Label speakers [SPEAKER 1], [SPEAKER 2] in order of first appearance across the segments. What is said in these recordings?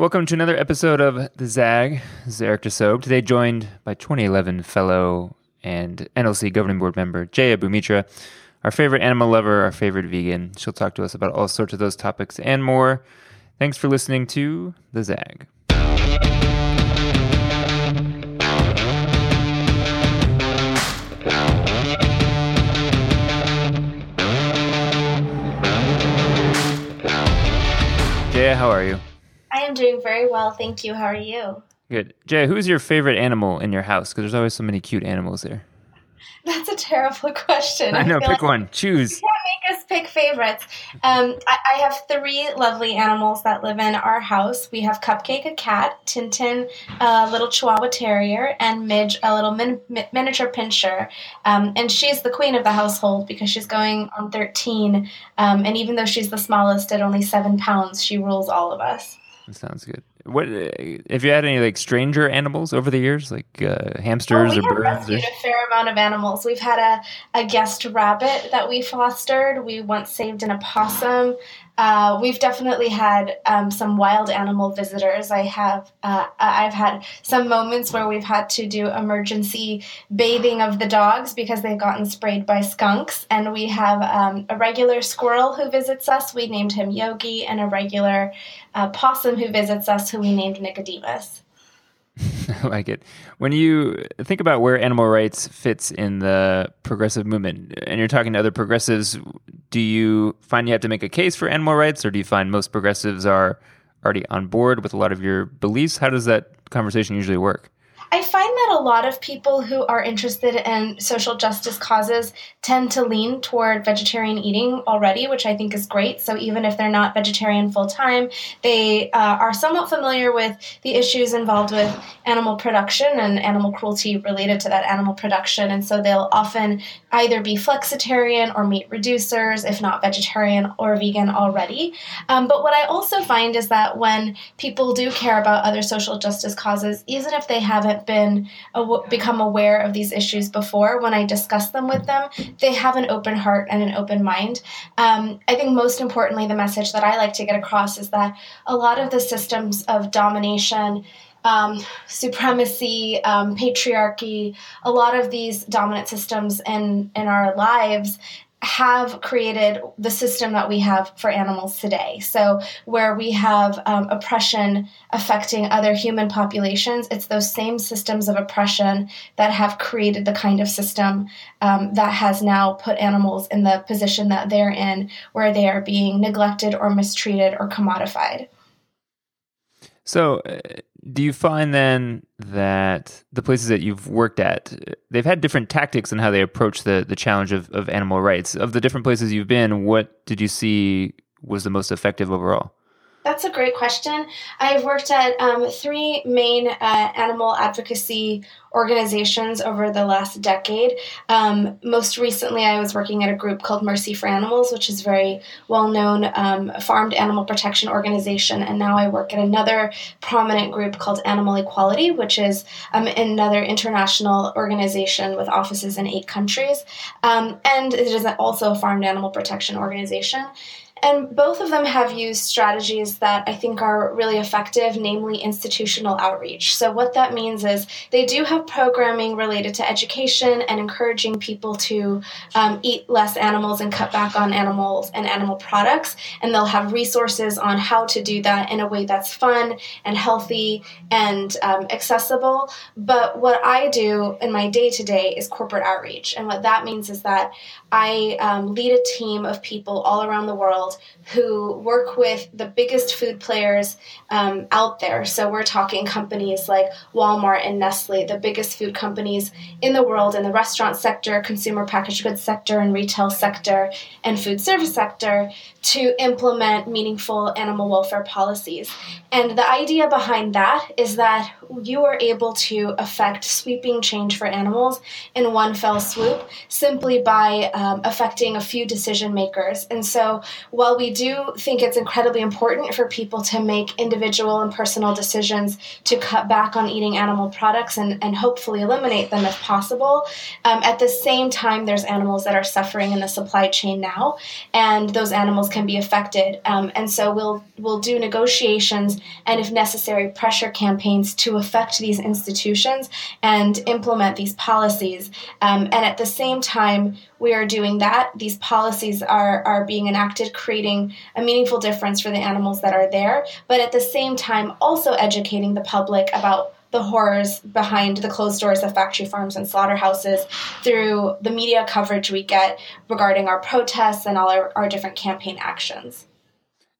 [SPEAKER 1] Welcome to another episode of The Zag. This is Eric DeSobe. Today joined by 2011 fellow and NLC governing board member Jaya Bhumitra, our favorite animal lover, our favorite vegan. She'll talk to us about all sorts of those topics and more. Thanks for listening to The Zag. Jaya, how are you?
[SPEAKER 2] I am doing very well, thank you. How are you?
[SPEAKER 1] Good. Jay, who's your favorite animal in your house? Because there's always so many cute animals there.
[SPEAKER 2] That's a terrible question.
[SPEAKER 1] I know. pick like one. Choose.
[SPEAKER 2] You can't make us pick favorites. Um, I, I, have three lovely animals that live in our house. We have Cupcake, a cat, Tintin, a little Chihuahua Terrier, and Midge, a little min- miniature pinscher. Um, and she's the queen of the household because she's going on 13. Um, and even though she's the smallest at only seven pounds, she rules all of us.
[SPEAKER 1] That sounds good. What have you had any like stranger animals over the years, like uh, hamsters
[SPEAKER 2] oh,
[SPEAKER 1] or birds?
[SPEAKER 2] We rescued or... a fair amount of animals. We've had a, a guest rabbit that we fostered. We once saved an opossum. Uh, we've definitely had um, some wild animal visitors. I have uh, I've had some moments where we've had to do emergency bathing of the dogs because they've gotten sprayed by skunks, and we have um, a regular squirrel who visits us. We named him Yogi, and a regular uh, possum who visits us, who we named Nicodemus.
[SPEAKER 1] I like it. When you think about where animal rights fits in the progressive movement, and you're talking to other progressives, do you find you have to make a case for animal rights, or do you find most progressives are already on board with a lot of your beliefs? How does that conversation usually work?
[SPEAKER 2] I find that a lot of people who are interested in social justice causes tend to lean toward vegetarian eating already, which I think is great. So even if they're not vegetarian full time, they uh, are somewhat familiar with the issues involved with animal production and animal cruelty related to that animal production. And so they'll often either be flexitarian or meat reducers, if not vegetarian or vegan already. Um, but what I also find is that when people do care about other social justice causes, even if they haven't been become aware of these issues before, when I discuss them with them, they have an open heart and an open mind. Um, I think most importantly, the message that I like to get across is that a lot of the systems of domination. Um, supremacy, um, patriarchy, a lot of these dominant systems in in our lives have created the system that we have for animals today. So, where we have um, oppression affecting other human populations, it's those same systems of oppression that have created the kind of system um, that has now put animals in the position that they're in, where they are being neglected or mistreated or commodified.
[SPEAKER 1] So, do you find then that the places that you've worked at, they've had different tactics in how they approach the the challenge of, of animal rights? Of the different places you've been, what did you see was the most effective overall?
[SPEAKER 2] That's a great question. I've worked at um, three main uh, animal advocacy organizations over the last decade. Um, most recently, I was working at a group called Mercy for Animals, which is very well known um, farmed animal protection organization. And now I work at another prominent group called Animal Equality, which is um, another international organization with offices in eight countries. Um, and it is also a farmed animal protection organization. And both of them have used strategies that I think are really effective, namely institutional outreach. So, what that means is they do have programming related to education and encouraging people to um, eat less animals and cut back on animals and animal products. And they'll have resources on how to do that in a way that's fun and healthy and um, accessible. But what I do in my day to day is corporate outreach. And what that means is that I um, lead a team of people all around the world who work with the biggest food players um, out there. So we're talking companies like Walmart and Nestle, the biggest food companies in the world in the restaurant sector, consumer packaged goods sector, and retail sector, and food service sector to implement meaningful animal welfare policies. And the idea behind that is that you are able to affect sweeping change for animals in one fell swoop simply by um, affecting a few decision makers. And so, while we do think it's incredibly important for people to make individual and personal decisions to cut back on eating animal products and, and hopefully eliminate them if possible, um, at the same time, there's animals that are suffering in the supply chain now, and those animals can be affected. Um, and so we'll we'll do negotiations and, if necessary, pressure campaigns to affect these institutions and implement these policies. Um, and at the same time, we are doing that. These policies are are being enacted, creating a meaningful difference for the animals that are there. But at the same time, also educating the public about the horrors behind the closed doors of factory farms and slaughterhouses through the media coverage we get regarding our protests and all our, our different campaign actions.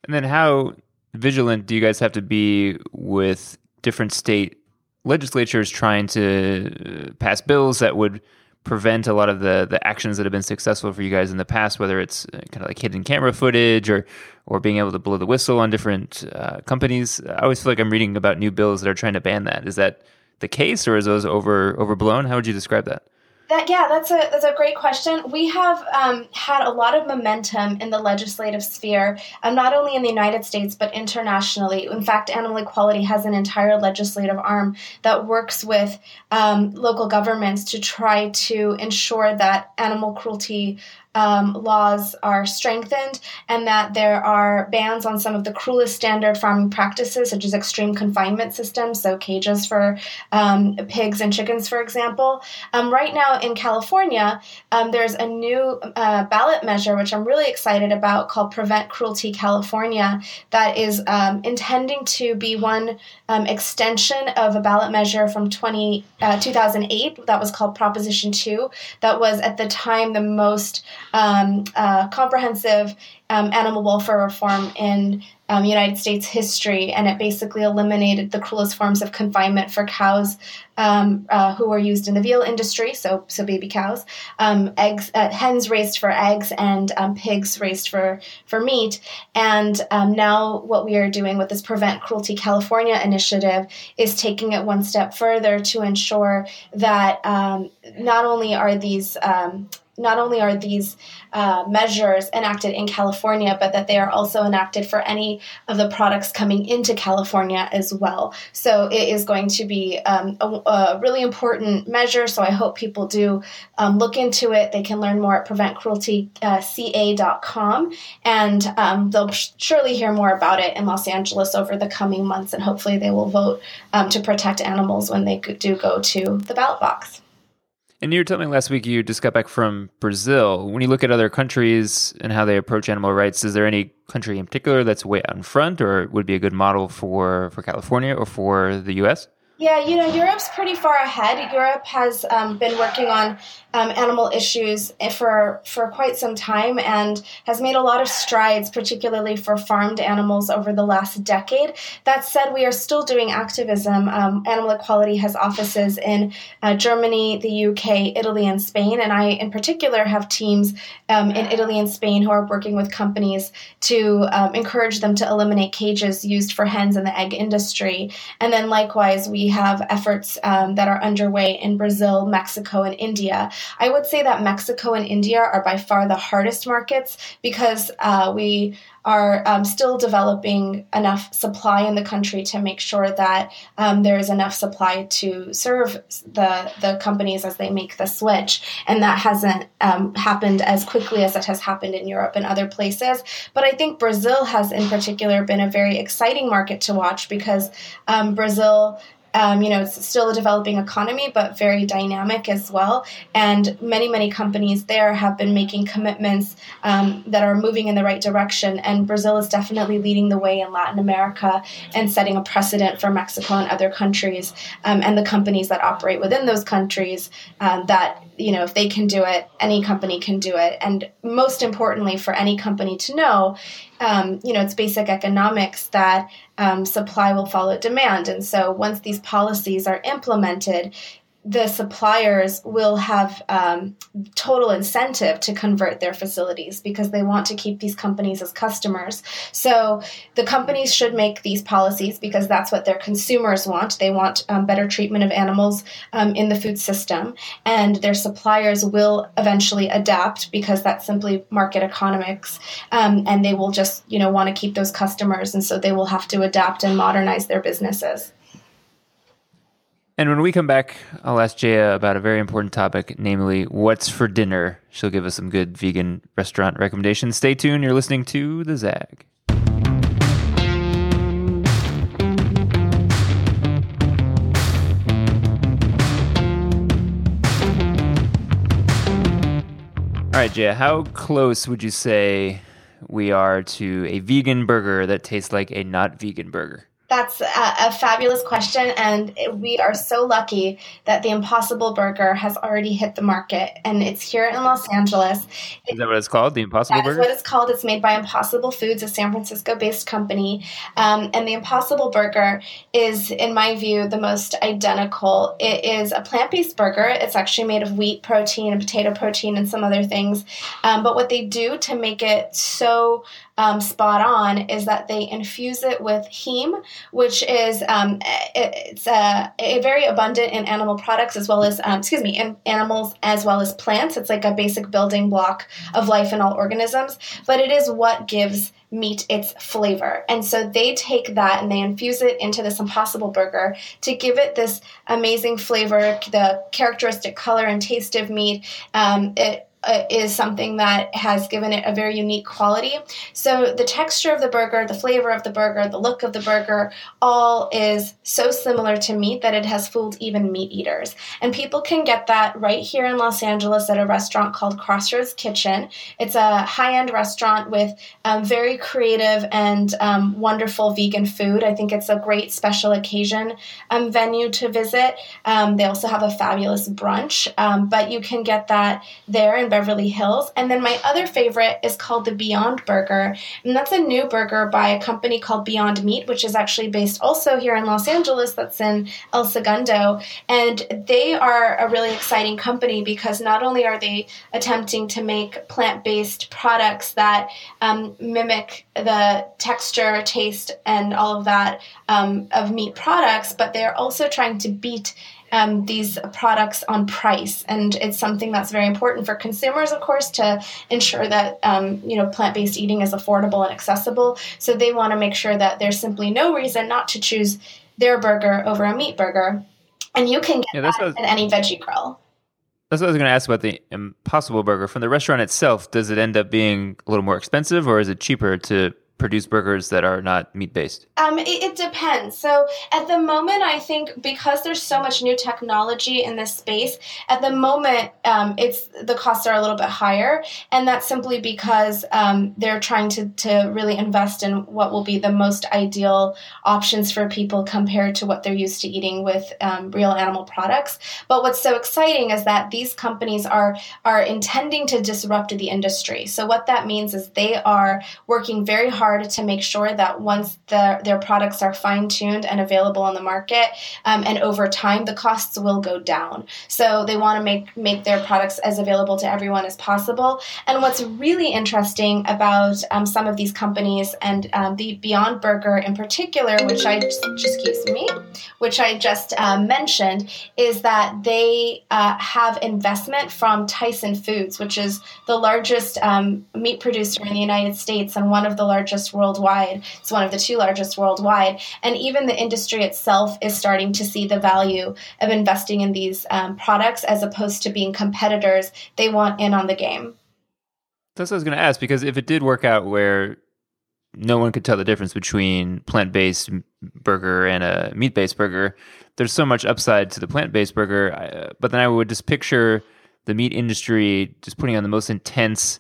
[SPEAKER 1] And then, how vigilant do you guys have to be with different state legislatures trying to uh, pass bills that would prevent a lot of the the actions that have been successful for you guys in the past, whether it's uh, kind of like hidden camera footage or or being able to blow the whistle on different uh, companies. I always feel like I'm reading about new bills that are trying to ban that. Is that the case, or is those over overblown? How would you describe that?
[SPEAKER 2] That yeah, that's a that's a great question. We have um, had a lot of momentum in the legislative sphere, um, not only in the United States but internationally. In fact, Animal Equality has an entire legislative arm that works with um, local governments to try to ensure that animal cruelty um, laws are strengthened and that there are bans on some of the cruelest standard farming practices, such as extreme confinement systems, so cages for um, pigs and chickens, for example. Um, right now in California, um, there's a new uh, ballot measure, which I'm really excited about, called Prevent Cruelty California, that is um, intending to be one um, extension of a ballot measure from 20, uh, 2008 that was called Proposition 2, that was at the time the most um, uh, comprehensive um, animal welfare reform in um, United States history, and it basically eliminated the cruelest forms of confinement for cows um, uh, who were used in the veal industry, so so baby cows, um, eggs, uh, hens raised for eggs, and um, pigs raised for for meat. And um, now, what we are doing with this Prevent Cruelty California initiative is taking it one step further to ensure that um, not only are these not only are these uh, measures enacted in California, but that they are also enacted for any of the products coming into California as well. So it is going to be um, a, a, really important measure. So I hope people do um, look into it. They can learn more at preventcrueltyca.com, uh, and um, they'll surely hear more about it in Los Angeles over the coming months. And hopefully, they will vote um, to protect animals when they do go to the ballot box.
[SPEAKER 1] And you were telling me last week you just got back from Brazil. When you look at other countries and how they approach animal rights, is there any country in particular that's way out in front or would be a good model for, for California or for the US?
[SPEAKER 2] Yeah, you know, Europe's pretty far ahead. Europe has um, been working on um, animal issues for for quite some time and has made a lot of strides, particularly for farmed animals over the last decade. That said, we are still doing activism. Um, Animal Equality has offices in uh, Germany, the UK, Italy, and Spain, and I, in particular, have teams um, in Italy and Spain who are working with companies to um, encourage them to eliminate cages used for hens in the egg industry. And then, likewise, we have efforts um, that are underway in Brazil, Mexico, and India. I would say that Mexico and India are by far the hardest markets because uh, we are um, still developing enough supply in the country to make sure that um, there is enough supply to serve the the companies as they make the switch, and that hasn't um, happened as quickly as it has happened in Europe and other places. But I think Brazil has, in particular, been a very exciting market to watch because um, Brazil um, you know, it's still a developing economy, but very dynamic as well. And many, many companies there have been making commitments um, that are moving in the right direction. And Brazil is definitely leading the way in Latin America and setting a precedent for Mexico and other countries um, and the companies that operate within those countries um, that you know if they can do it any company can do it. And most importantly for any company to know um, you know it's basic economics that um, supply will follow demand. And so once these policies are implemented the suppliers will have um, total incentive to convert their facilities because they want to keep these companies as customers. So the companies should make these policies because that's what their consumers want. They want um, better treatment of animals um, in the food system, and their suppliers will eventually adapt because that's simply market economics, um, and they will just you know want to keep those customers, and so they will have to adapt and modernize their businesses.
[SPEAKER 1] And when we come back, I'll ask Jaya about a very important topic, namely what's for dinner. She'll give us some good vegan restaurant recommendations. Stay tuned. You're listening to The Zag. All right, Jaya, how close would you say we are to a vegan burger that tastes like a not vegan burger?
[SPEAKER 2] That's a, a, fabulous question, and we are so lucky that the Impossible Burger has already hit the market, and it's here in Los Angeles.
[SPEAKER 1] Is that what it's called? The Impossible Burger?
[SPEAKER 2] That's what it's called. It's made by Impossible Foods, a San Francisco-based company, um, and the Impossible Burger is, in my view, the most identical. It is a plant-based burger. It's actually made of wheat protein and potato protein and some other things, um, but what they do to make it so um, spot on is that they infuse it with heme, which is um, it, it's a, a, very abundant in animal products as well as um, excuse me in animals as well as plants. It's like a basic building block of life in all organisms, but it is what gives meat its flavor. And so they take that and they infuse it into this impossible burger to give it this amazing flavor, the characteristic color and taste of meat. Um, it uh, is something that has given it a very unique quality. So the texture of the burger, the flavor of the burger, the look of the burger, all is so similar to meat that it has fooled even meat eaters. And people can get that right here in Los Angeles at a restaurant called Crossroads Kitchen. It's a high-end restaurant with um, very creative and um, wonderful vegan food. I think it's a great special occasion um, venue to visit. Um, they also have a fabulous brunch, um, but you can get that there in Beverly Hills. And then my other favorite is called the Beyond Burger. And that's a new burger by a company called Beyond Meat, which is actually based also here in Los Angeles, that's in El Segundo. And they are a really exciting company because not only are they attempting to make plant based products that um, mimic the texture, taste, and all of that um, of meat products, but they're also trying to beat um, these products on price, and it's something that's very important for consumers, of course, to ensure that um, you know plant-based eating is affordable and accessible. So they want to make sure that there's simply no reason not to choose their burger over a meat burger, and you can get yeah, that was, at any veggie grill.
[SPEAKER 1] That's what I was going to ask about the Impossible Burger. From the restaurant itself, does it end up being a little more expensive, or is it cheaper to produce burgers that are not meat based?
[SPEAKER 2] Um, it, it, depends. So at the moment, I think because there's so much new technology in this space, at the moment, um, it's the costs are a little bit higher, and that's simply because um, they're trying to to really invest in what will be the most ideal options for people compared to what they're used to eating with um, real animal products. But what's so exciting is that these companies are are intending to disrupt the industry. So what that means is they are working very hard hard to make sure that once the, their products are fine tuned and available on the market, um, and over time, the costs will go down. So they want to make make their products as available to everyone as possible. And what's really interesting about um, some of these companies and um, the Beyond Burger in particular, which I just, excuse me, which I just uh, mentioned, is that they uh, have investment from Tyson Foods, which is the largest um, meat producer in the United States and one of the largest largest worldwide. It's one of the two largest worldwide. And even the industry itself is starting to see the value of investing in these um, products as opposed to being competitors. They want in on the game.
[SPEAKER 1] That's what I was going to ask because if it did work out where no one could tell the difference between plant-based burger and a meat-based burger, there's so much upside to the plant-based burger. Uh, but then I would just picture the meat industry just putting on the most intense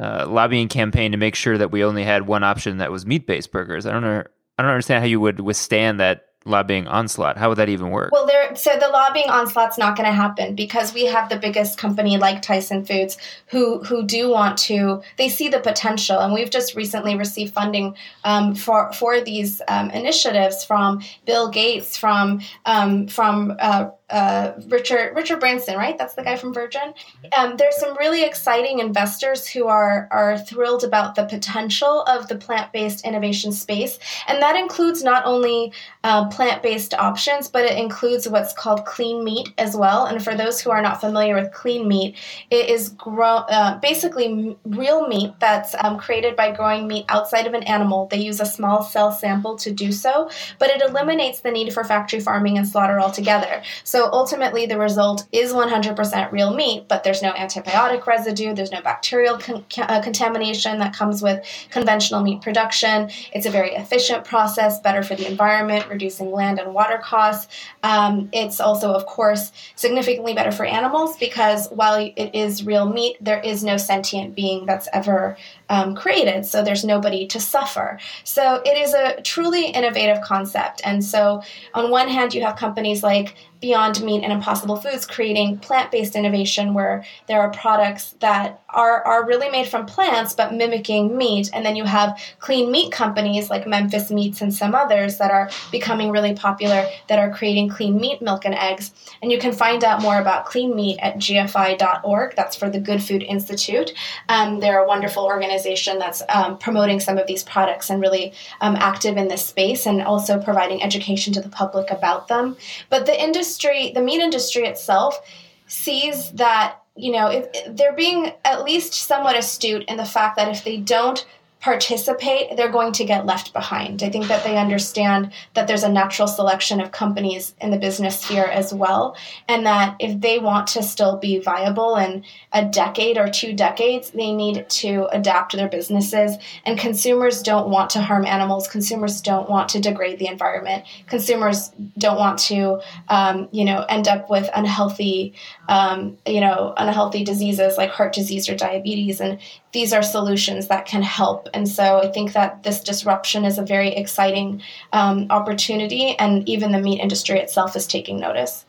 [SPEAKER 1] uh, lobbying campaign to make sure that we only had one option that was meat based burgers. I don't know. I don't understand how you would withstand that lobbying onslaught. How would that even work?
[SPEAKER 2] Well, there. So the lobbying onslaught's not going to happen because we have the biggest company like Tyson Foods who who do want to. They see the potential, and we've just recently received funding um, for for these um, initiatives from Bill Gates, from um, from. Uh, uh, Richard Richard Branson, right? That's the guy from Virgin. Um, there's some really exciting investors who are are thrilled about the potential of the plant based innovation space, and that includes not only uh, plant based options, but it includes what's called clean meat as well. And for those who are not familiar with clean meat, it is grow, uh, basically real meat that's um, created by growing meat outside of an animal. They use a small cell sample to do so, but it eliminates the need for factory farming and slaughter altogether. So ultimately, the result is 100% real meat, but there's no antibiotic residue, there's no bacterial con- uh, contamination that comes with conventional meat production. It's a very efficient process, better for the environment, reducing land and water costs. Um, it's also, of course, significantly better for animals because while it is real meat, there is no sentient being that's ever um, created, so there's nobody to suffer. So it is a truly innovative concept. And so, on one hand, you have companies like Beyond Meat and Impossible Foods creating plant based innovation where there are products that are, are really made from plants but mimicking meat. And then you have clean meat companies like Memphis Meats and some others that are becoming really popular that are creating clean meat milk and eggs. And you can find out more about clean meat at gfi.org. That's for the Good Food Institute. Um, they're a wonderful organization that's um, promoting some of these products and really um, active in this space and also providing education to the public about them. But the industry industry, the meat industry itself, sees that you know if, they're being at least somewhat astute in the fact that if they don't participate, they're going to get left behind. I think that they understand that there's a natural selection of companies in the business sphere as well, and that if they want to still be viable in a decade or two decades, they need to adapt their businesses. And consumers don't want to harm animals. Consumers don't want to degrade the environment. Consumers don't want to, um, you know, end up with unhealthy, um, you know, unhealthy diseases like heart disease or diabetes. And these are solutions that can help. And so I think that this disruption is a very exciting um, opportunity, and even the meat industry itself is taking notice.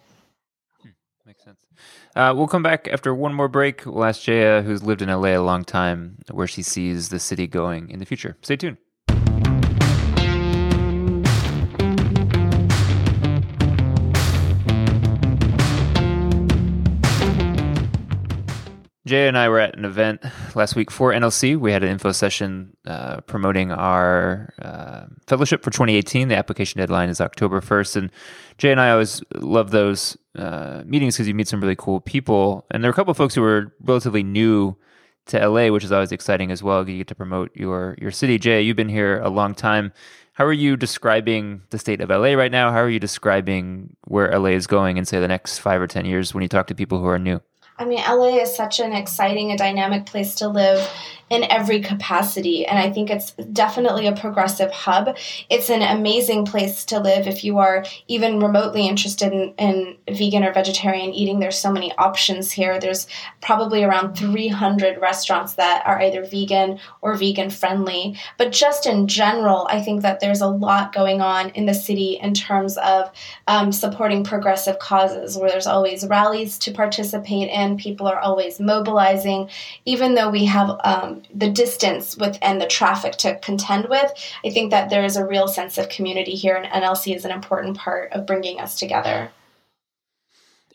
[SPEAKER 1] Hmm, makes sense. Uh, we'll come back after one more break. We'll ask Jaya, who's lived in LA a long time, where she sees the city going in the future. Stay tuned. Jay and I were at an event last week for NLC. We had an info session uh, promoting our uh, fellowship for 2018. The application deadline is October 1st. And Jay and I always love those uh, meetings because you meet some really cool people. And there are a couple of folks who are relatively new to LA, which is always exciting as well. You get to promote your, your city. Jay, you've been here a long time. How are you describing the state of LA right now? How are you describing where LA is going in, say, the next five or 10 years when you talk to people who are new?
[SPEAKER 2] I mean, LA is such an exciting and dynamic place to live in every capacity. And I think it's definitely a progressive hub. It's an amazing place to live if you are even remotely interested in, in vegan or vegetarian eating. There's so many options here. There's probably around 300 restaurants that are either vegan or vegan friendly. But just in general, I think that there's a lot going on in the city in terms of um, supporting progressive causes, where there's always rallies to participate in, people are always mobilizing, even though we have um, the distance with and the traffic to contend with, I think that there is a real sense of community here, and NLC is an important part of bringing us together.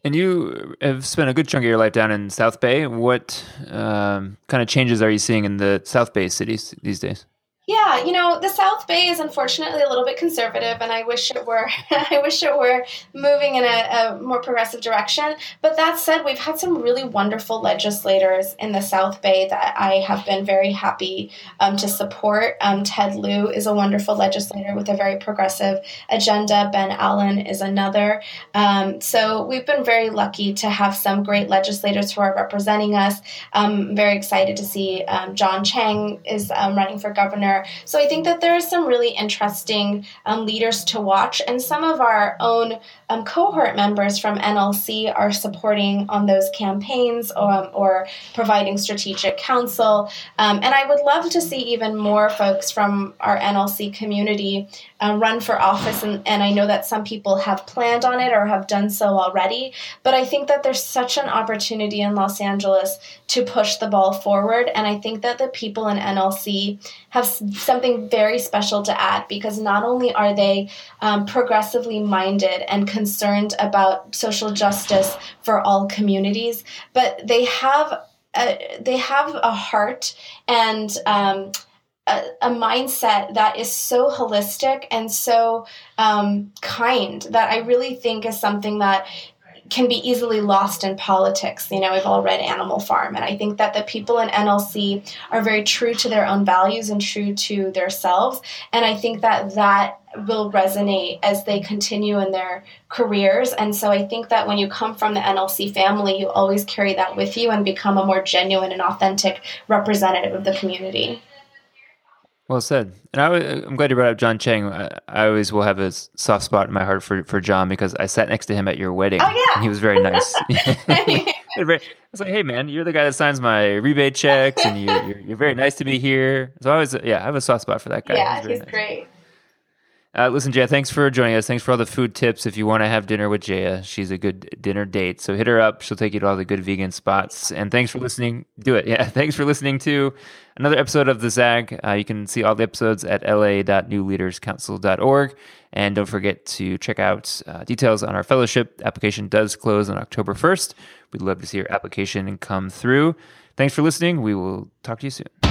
[SPEAKER 1] And you have spent a good chunk of your life down in South Bay. What um, kind of changes are you seeing in the South Bay cities these days?
[SPEAKER 2] Yeah, you know, the South Bay is unfortunately a little bit conservative, and I wish it were. I wish it were moving in a, a, more progressive direction. But that said, we've had some really wonderful legislators in the South Bay that I have been very happy um, to support. Um, Ted Lieu is a wonderful legislator with a very progressive agenda. Ben Allen is another. Um, so we've been very lucky to have some great legislators who are representing us. I'm very excited to see um, John Chiang is um, running for governor so I think that there are some really interesting um, leaders to watch, and some of our own um, cohort members from NLC are supporting on those campaigns or, um, or providing strategic counsel. Um, and I would love to see even more folks from our NLC community um, run for office. And, and I know that some people have planned on it or have done so already. But I think that there's such an opportunity in Los Angeles to push the ball forward. And I think that the people in NLC have something very special to add because not only are they um, progressively minded and concerned about social justice for all communities, but they have a, they have a heart and um, a, a, mindset that is so holistic and so um, kind that I really think is something that can be easily lost in politics. You know, we've all read Animal Farm, and I think that the people in NLC are very true to their own values and true to themselves. And I think that that will resonate as they continue in their careers. And so I think that when you come from the NLC family, you always carry that with you and become a more genuine and authentic representative of the community.
[SPEAKER 1] Well said. And I, am glad you brought up John Chiang. I, I, always will have a soft spot in my heart for, for John because I sat next to him at your wedding.
[SPEAKER 2] Oh, yeah.
[SPEAKER 1] And he was very nice. I was like, hey, man, you're the guy that signs my rebate checks and you, are you're, you're very nice to me here. So I always, yeah, I have a soft spot for that guy.
[SPEAKER 2] Yeah, he's, he's nice. great.
[SPEAKER 1] Uh, listen, Jaya, thanks for joining us. Thanks for all the food tips. If you want to have dinner with Jaya, she's a good dinner date. So hit her up. She'll take you to all the good vegan spots. And thanks for listening. Do it. Yeah. Thanks for listening to another episode of The Zag. Uh, you can see all the episodes at la.newleaderscouncil.org. And don't forget to check out uh, details on our fellowship. Application does close on October 1st. We'd love to see your application come through. Thanks for listening. We will talk to you soon.